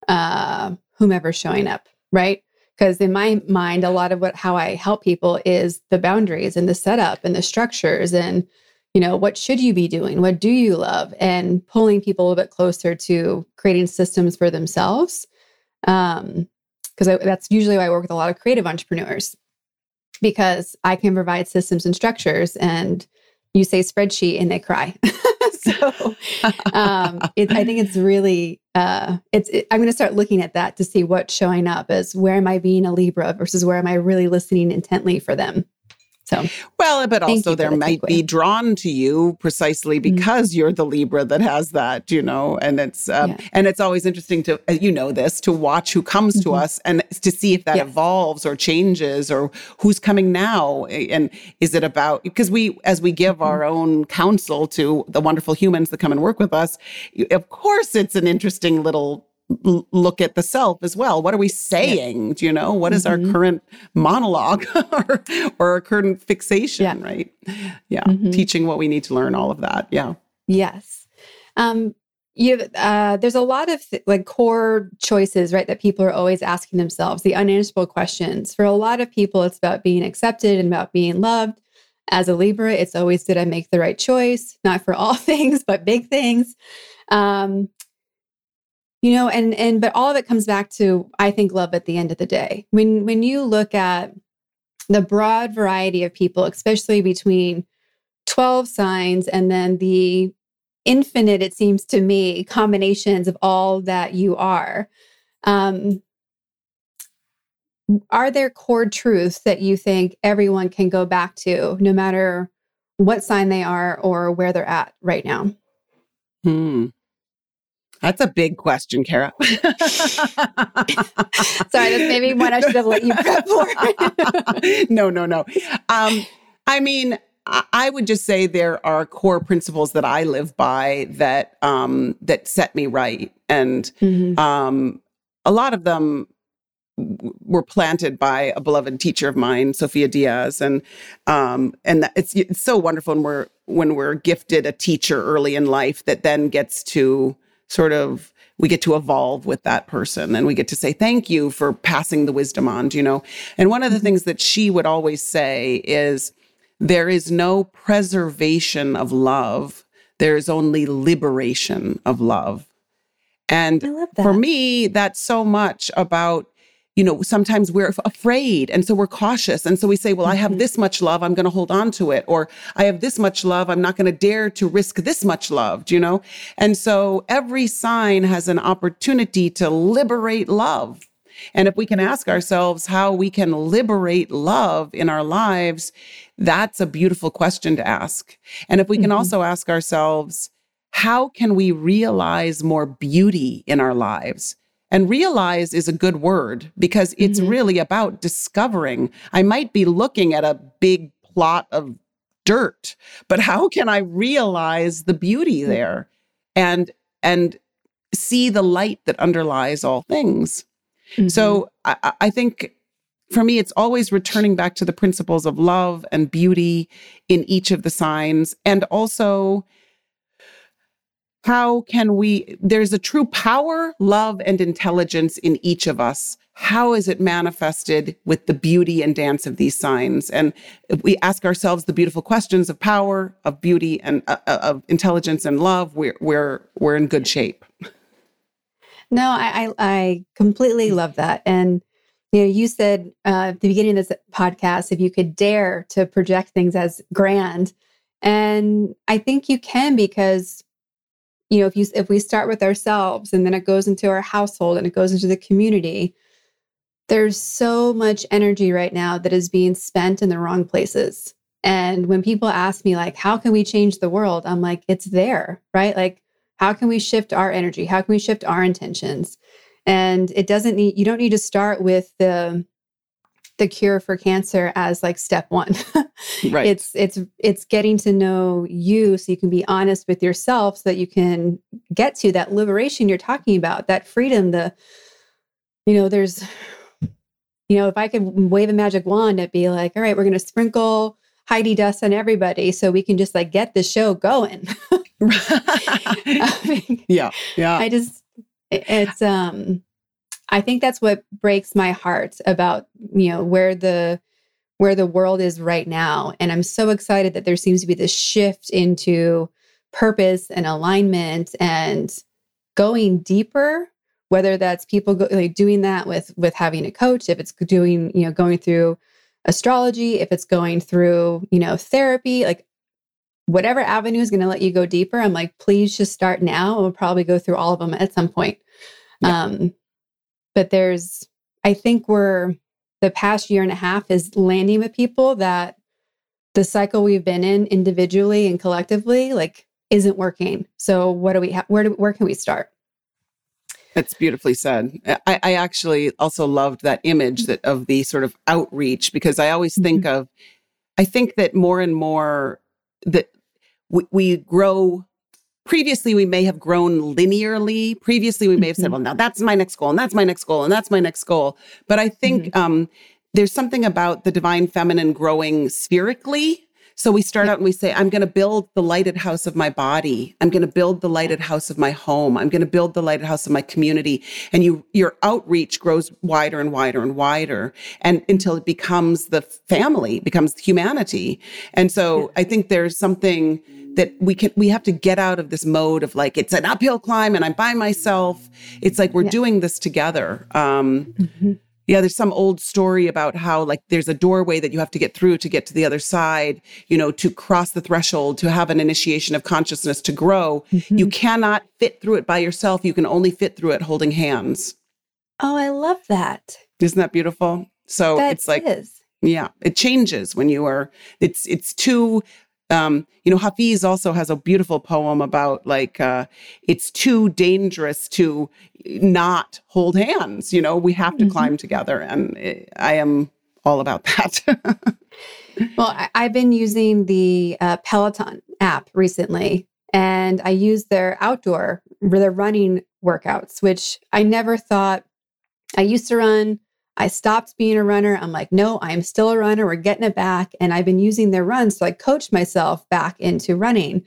uh, whomever's showing up, right? Because in my mind, a lot of what how I help people is the boundaries and the setup and the structures and you know what should you be doing what do you love and pulling people a little bit closer to creating systems for themselves um because that's usually why i work with a lot of creative entrepreneurs because i can provide systems and structures and you say spreadsheet and they cry so um, it, I think it's really uh, it's. It, I'm going to start looking at that to see what's showing up as where am I being a Libra versus where am I really listening intently for them. So, well, but also there the might be drawn to you precisely mm-hmm. because mm-hmm. you're the Libra that has that, you know, and it's um, yeah. and it's always interesting to uh, you know this to watch who comes mm-hmm. to us and to see if that yeah. evolves or changes or who's coming now and is it about because we as we give mm-hmm. our own counsel to the wonderful humans that come and work with us, of course it's an interesting little look at the self as well. What are we saying? Yeah. Do you know what is mm-hmm. our current monologue or, or our current fixation? Yeah. Right? Yeah, mm-hmm. teaching what we need to learn. All of that. Yeah. Yes. Um, you uh, there's a lot of th- like core choices, right? That people are always asking themselves the unanswerable questions. For a lot of people, it's about being accepted and about being loved. As a Libra, it's always did I make the right choice? Not for all things, but big things. Um, you know and and but all of it comes back to i think love at the end of the day when when you look at the broad variety of people especially between 12 signs and then the infinite it seems to me combinations of all that you are um are there core truths that you think everyone can go back to no matter what sign they are or where they're at right now? Hmm. That's a big question, Kara. Sorry, that's maybe one I should have let you prep for. no, no, no. Um, I mean, I would just say there are core principles that I live by that um, that set me right, and mm-hmm. um, a lot of them were planted by a beloved teacher of mine, Sophia Diaz, and um, and it's it's so wonderful when we're when we're gifted a teacher early in life that then gets to sort of we get to evolve with that person and we get to say thank you for passing the wisdom on you know? And one of the mm-hmm. things that she would always say is there is no preservation of love. There is only liberation of love. And for me that's so much about you know, sometimes we're afraid. And so we're cautious. And so we say, well, I have mm-hmm. this much love, I'm going to hold on to it. Or I have this much love, I'm not going to dare to risk this much love, you know? And so every sign has an opportunity to liberate love. And if we can ask ourselves how we can liberate love in our lives, that's a beautiful question to ask. And if we can mm-hmm. also ask ourselves, how can we realize more beauty in our lives? And realize is a good word because it's mm-hmm. really about discovering. I might be looking at a big plot of dirt, but how can I realize the beauty mm-hmm. there and and see the light that underlies all things? Mm-hmm. So I, I think for me, it's always returning back to the principles of love and beauty in each of the signs and also how can we, there's a true power, love, and intelligence in each of us. How is it manifested with the beauty and dance of these signs? And we ask ourselves the beautiful questions of power, of beauty, and uh, uh of intelligence and love, we're, we're, we're in good shape. No, I, I, I completely love that. And you know, you said uh, at the beginning of this podcast, if you could dare to project things as grand, and I think you can because you know if you if we start with ourselves and then it goes into our household and it goes into the community there's so much energy right now that is being spent in the wrong places. And when people ask me like how can we change the world? I'm like it's there right? Like how can we shift our energy? How can we shift our intentions? And it doesn't need you don't need to start with the the cure for cancer as like step one. right. It's it's it's getting to know you so you can be honest with yourself so that you can get to that liberation you're talking about, that freedom, the you know, there's you know, if I could wave a magic wand, it'd be like, all right, we're gonna sprinkle Heidi dust on everybody so we can just like get the show going. I mean, yeah. Yeah. I just it's um I think that's what breaks my heart about, you know, where the where the world is right now. And I'm so excited that there seems to be this shift into purpose and alignment and going deeper whether that's people go, like doing that with with having a coach if it's doing you know going through astrology if it's going through you know therapy like whatever avenue is going to let you go deeper i'm like please just start now we'll probably go through all of them at some point yeah. um but there's i think we're the past year and a half is landing with people that the cycle we've been in individually and collectively like isn't working so what do we have where do where can we start it's beautifully said. I, I, actually also loved that image that of the sort of outreach because I always think mm-hmm. of, I think that more and more that we, we grow previously we may have grown linearly. Previously, we may have said, mm-hmm. well, now that's my next goal, and that's my next goal, and that's my next goal. But I think mm-hmm. um, there's something about the divine feminine growing spherically. So we start out and we say, I'm going to build the lighted house of my body. I'm going to build the lighted house of my home. I'm going to build the lighted house of my community. And you, your outreach grows wider and wider and wider and until it becomes the family, becomes humanity. And so I think there's something that we can we have to get out of this mode of like it's an uphill climb and I'm by myself. It's like we're yeah. doing this together. Um, mm-hmm. Yeah, there's some old story about how like there's a doorway that you have to get through to get to the other side. You know, to cross the threshold, to have an initiation of consciousness, to grow. Mm-hmm. You cannot fit through it by yourself. You can only fit through it holding hands. Oh, I love that. Isn't that beautiful? So That it's like is. yeah, it changes when you are it's it's too um, you know, Hafiz also has a beautiful poem about like uh, it's too dangerous to not hold hands. You know, we have to Mhm. climb together, and I am all about that. Well, I, I've been using the uh, Peloton app recently, and I use their outdoor, their running workouts, which I never thought I used to run. I stopped being a runner. I'm like, no, I'm still a runner. We're getting it back. And I've been using their runs. So I coached myself back into running.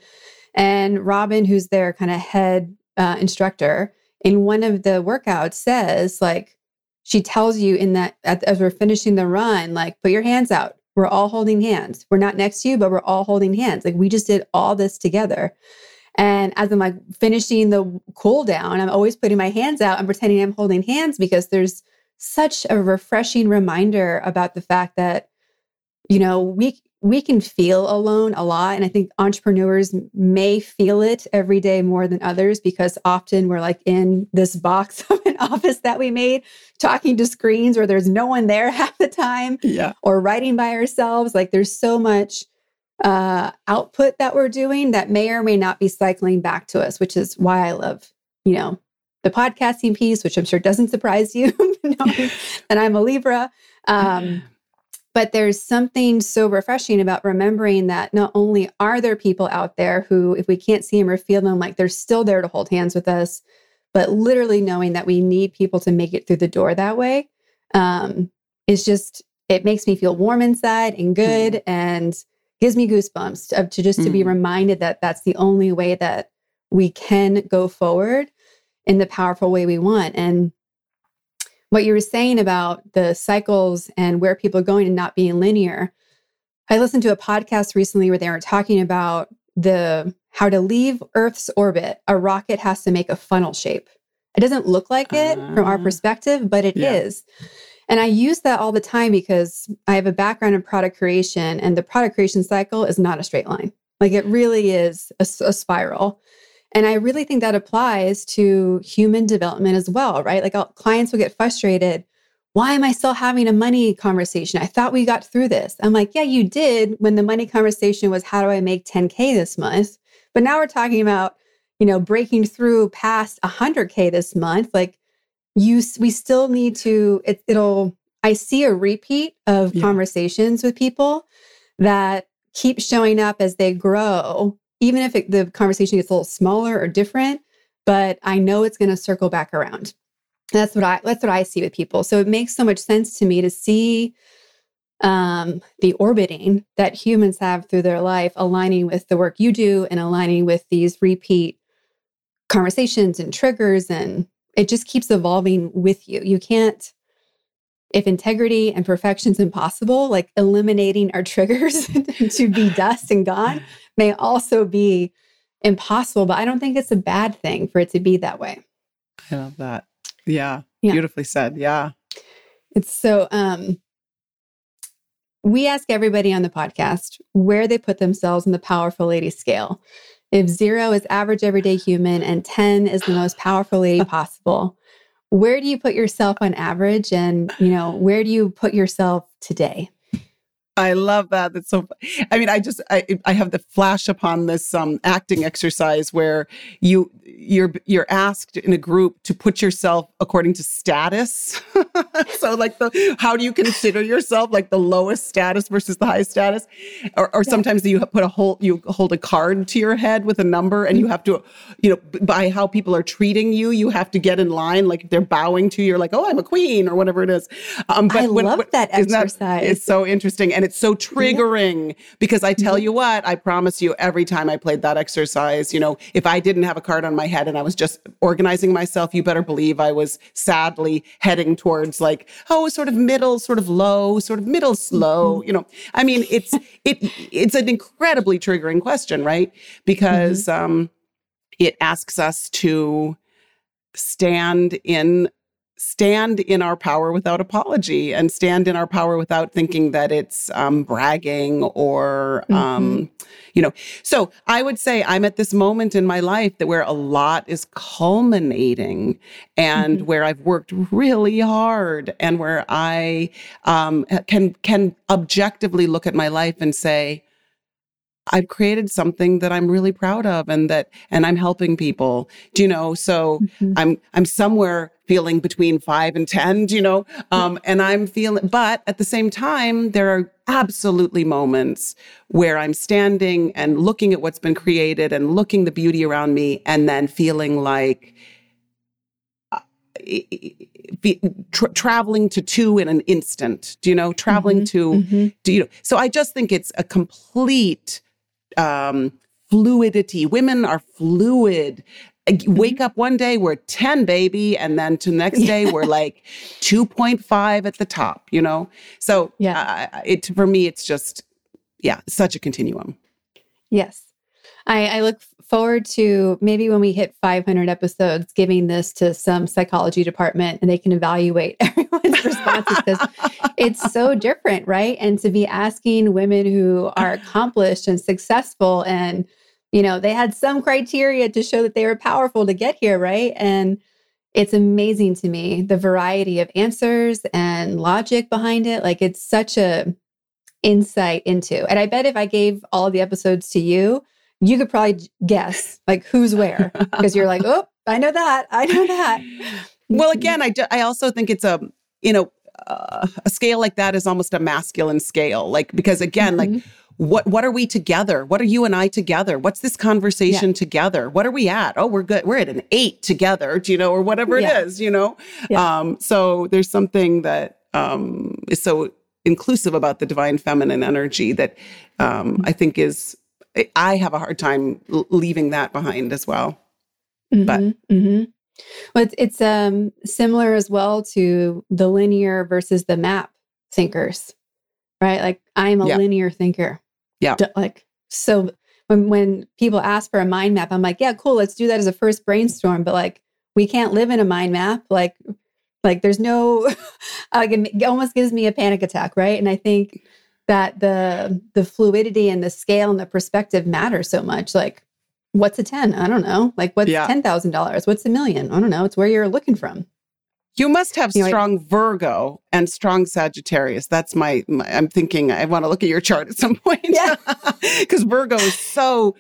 And Robin, who's their kind of head uh, instructor, in one of the workouts says, like, she tells you in that at, as we're finishing the run, like, put your hands out. We're all holding hands. We're not next to you, but we're all holding hands. Like, we just did all this together. And as I'm like finishing the cool down, I'm always putting my hands out and pretending I'm holding hands because there's such a refreshing reminder about the fact that, you know, we we can feel alone a lot. And I think entrepreneurs may feel it every day more than others because often we're like in this box of an office that we made, talking to screens where there's no one there half the time yeah, or writing by ourselves. Like there's so much uh, output that we're doing that may or may not be cycling back to us, which is why I love, you know, the podcasting piece, which I'm sure doesn't surprise you knowing that I'm a Libra. Um, but there's something so refreshing about remembering that not only are there people out there who, if we can't see them or feel them, like they're still there to hold hands with us, but literally knowing that we need people to make it through the door that way um, is just, it makes me feel warm inside and good and gives me goosebumps to, to just to be Mm. reminded that that's the only way that we can go forward in the powerful way we want. And what you were saying about the cycles and where people are going and not being linear. I listened to a podcast recently where they were talking about the how to leave Earth's orbit, a rocket has to make a funnel shape. It doesn't look like it from our Ah. perspective, but it is. Yeah. And I use that all the time because I have a background in product creation, and the product creation cycle is not a straight line. Like it really is a spiral. And I really think that applies to human development as well, right? Like clients will get frustrated. Why am I still having a money conversation? I thought we got through this. I'm like, yeah, you did when the money conversation was how do I make 10K this month? But now we're talking about, you know, breaking through past 100K this month. Like you, we still need to, it, it'll, I see a repeat of Yeah. conversations with people that keep showing up as they grow, even if it, the conversation gets a little smaller or different. But I know it's going to circle back around. That's what I that's what I see with people. So it makes so much sense to me to see um, the orbiting that humans have through their life aligning with the work you do and aligning with these repeat conversations and triggers and it just keeps evolving with you. You can't if integrity and perfection is impossible, like eliminating our triggers to be dust and gone may also be impossible. But I don't think it's a bad thing for it to be that way. I love that. Yeah, Yeah. beautifully said. Yeah, It's so um we ask everybody on the podcast where they put themselves in the powerful lady scale. If zero is average everyday human and 10 is the most powerful lady possible, where do you put yourself on average? And, you know, where do you put yourself today? I love that. That's so. I mean, I just I I have the flash upon this um acting exercise where you you're you're asked in a group to put yourself according to status. so like the how do you consider yourself like the lowest status versus the highest status, or or Yeah. sometimes you put a whole you hold a card to your head with a number and you have to you know by how people are treating you you have to get in line like if they're bowing to you you're like oh I'm a queen or whatever it is. Um, I love that isn't that- exercise. it's so interesting and it's so mm-hmm. triggering because I tell mm-hmm. you what, I promise you, every time I played that exercise, you know, if I didn't have a card on my head and I was just organizing myself, you better believe I was sadly heading towards like, oh, sort of middle, sort of low, sort of middle slow. Mm-hmm. You know, I mean, it's it it's an incredibly triggering question, right? Because um, it asks us to stand in stand in our power without apology and stand in our power without thinking that it's um, bragging or um, you know so i would say i'm at this moment in my life that where a lot is culminating and mm-hmm. where i've worked really hard and where i um, can can objectively look at my life and say I've created something that I'm really proud of and that and I'm helping people. Do you know? So mm-hmm. I'm I'm somewhere feeling between 5 and 10, do you know? Um and I'm feeling but at the same time there are absolutely moments where I'm standing and looking at what's been created and looking the beauty around me and then feeling like uh, be, tra- traveling to two in an instant, do you know, traveling mm-hmm, to, mm-hmm. do you know? So I just think it's a complete um, fluidity. Women are fluid. Mm-hmm. Wake up one day, we're 10, baby. And then to the next day, we're like 2.5 at the top, you know? So, yeah, uh, it, for me, it's just, yeah, such a continuum. Yes. I, I look forward to maybe when we hit 500 episodes, giving this to some psychology department and they can evaluate everyone's responses because it's so different, right? And to be asking women who are accomplished and successful and you know, they had some criteria to show that they were powerful to get here, right? And it's amazing to me the variety of answers and logic behind it. Like it's such a insight into. And I bet if I gave all the episodes to you, you could probably guess like who's where because you're like, oh, I know that, I know that. Well, again, I do, I also think it's a you know uh, a scale like that is almost a masculine scale, like because again, mm-hmm. like what what are we together? What are you and I together? What's this conversation yeah. together? What are we at? Oh, we're good. We're at an eight together, do you know, or whatever yeah. it is, you know. Yeah. Um, so there's something that um, is so inclusive about the divine feminine energy that um, mm-hmm. I think is I have a hard time leaving that behind as well. Mm-hmm, but mm-hmm. well, it's, it's um, similar as well to the linear versus the map thinkers, right? Like I'm a yeah. linear thinker. Yeah. Like so when when people ask for a mind map, I'm like, yeah, cool, let's do that as a first brainstorm. But like we can't live in a mind map. Like like there's no like it almost gives me a panic attack, right? And I think that the the fluidity and the scale and the perspective matter so much. Like, what's a 10? I don't know. Like what's yeah. ten thousand dollars? What's a million? I don't know. It's where you're looking from. You must have you strong know, Virgo and strong Sagittarius. That's my, my, I'm thinking I want to look at your chart at some point. Yeah. Because Virgo is so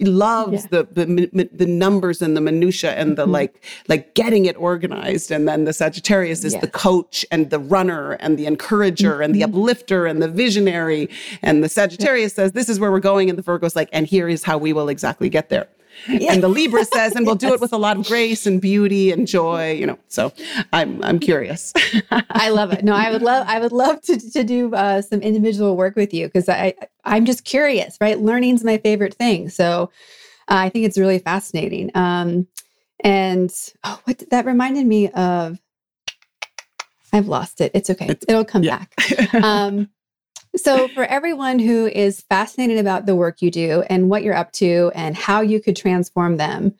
loves yeah. the, the the numbers and the minutia and the mm-hmm. like like getting it organized and then the sagittarius is the coach and the runner and the encourager mm-hmm. and the mm-hmm. uplifter and the visionary and the sagittarius yeah. says this is where we're going and the virgo's like and here is how we will exactly get there yeah. And the Libra says, and we'll do it with a lot of grace and beauty and joy, you know. So I'm I'm curious. I love it. No, I would love I would love to to do uh, some individual work with you because I I'm just curious, right? Learning's my favorite thing. So uh, I think it's really fascinating. Um, and oh, what that reminded me of. I've lost it. It's okay. It's, It'll come yeah. back. Um, so, for everyone who is fascinated about the work you do and what you're up to and how you could transform them,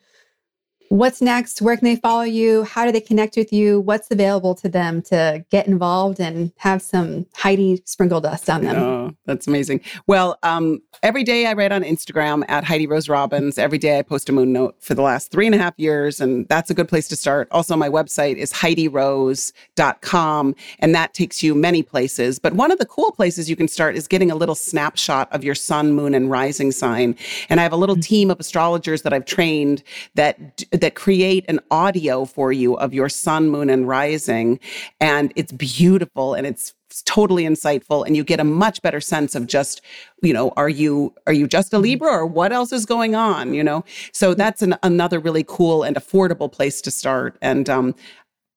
what's next? Where can they follow you? How do they connect with you? What's available to them to get involved and have some Heidi sprinkle dust on them? Oh, that's amazing. Well, um, every day I write on Instagram at Heidi Rose Robbins. Every day I post a moon note for the last three and a half years, and that's a good place to start. Also, my website is HeidiRose.com, and that takes you many places. But one of the cool places you can start is getting a little snapshot of your sun, moon, and rising sign. And I have a little mm-hmm. team of astrologers that I've trained that that create an audio for you of your sun, moon, and rising. And it's beautiful and it's totally insightful and you get a much better sense of just you know are you are you just a mm-hmm. libra or what else is going on you know so that's an, another really cool and affordable place to start and um,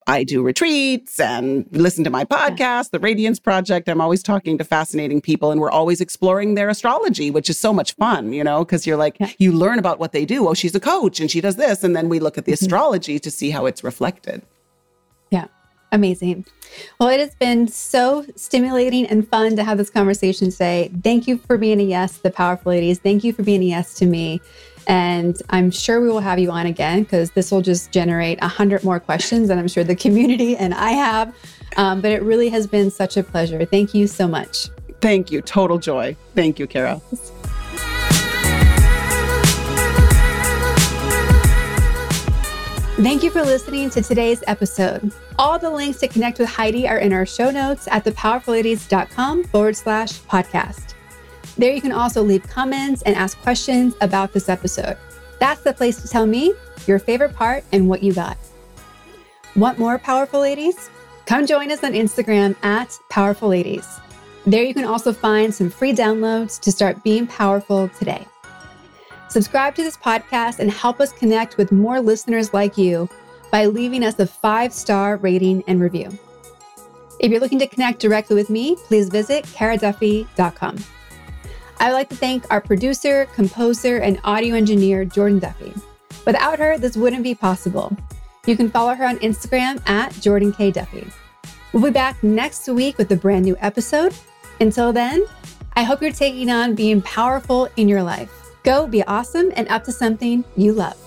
I do retreats and listen to my podcast, The Radiance Project. I'm always talking to fascinating people and we're always exploring their astrology, which is so much fun, you know, because you're like, you learn about what they do. Oh, she's a coach and she does this. And then we look at the mm-hmm. astrology to see how it's reflected. Yeah. Amazing. Well, it has been so stimulating and fun to have this conversation today. Thank you for being a yes, the powerful ladies. Thank you for being a yes to me. And I'm sure we will have you on again because this will just generate a 100 more questions and I'm sure the community and I have. Um, but it really has been such a pleasure. Thank you so much. Thank you. Total joy. Thank you, Kara. Thank you for listening to today's episode. All the links to connect with Heidi are in our show notes at thepowerfulladies.com forward slash podcast. There you can also leave comments and ask questions about this episode. That's the place to tell me your favorite part and what you got. Want more powerful ladies? Come join us on Instagram at Powerful Ladies. There you can also find some free downloads to start being powerful today. Subscribe to this podcast and help us connect with more listeners like you by leaving us a five star rating and review. If you're looking to connect directly with me, please visit karaduffy.com. I would like to thank our producer, composer, and audio engineer, Jordan Duffy. Without her, this wouldn't be possible. You can follow her on Instagram at Jordan K. Duffy. We'll be back next week with a brand new episode. Until then, I hope you're taking on being powerful in your life. Go be awesome and up to something you love.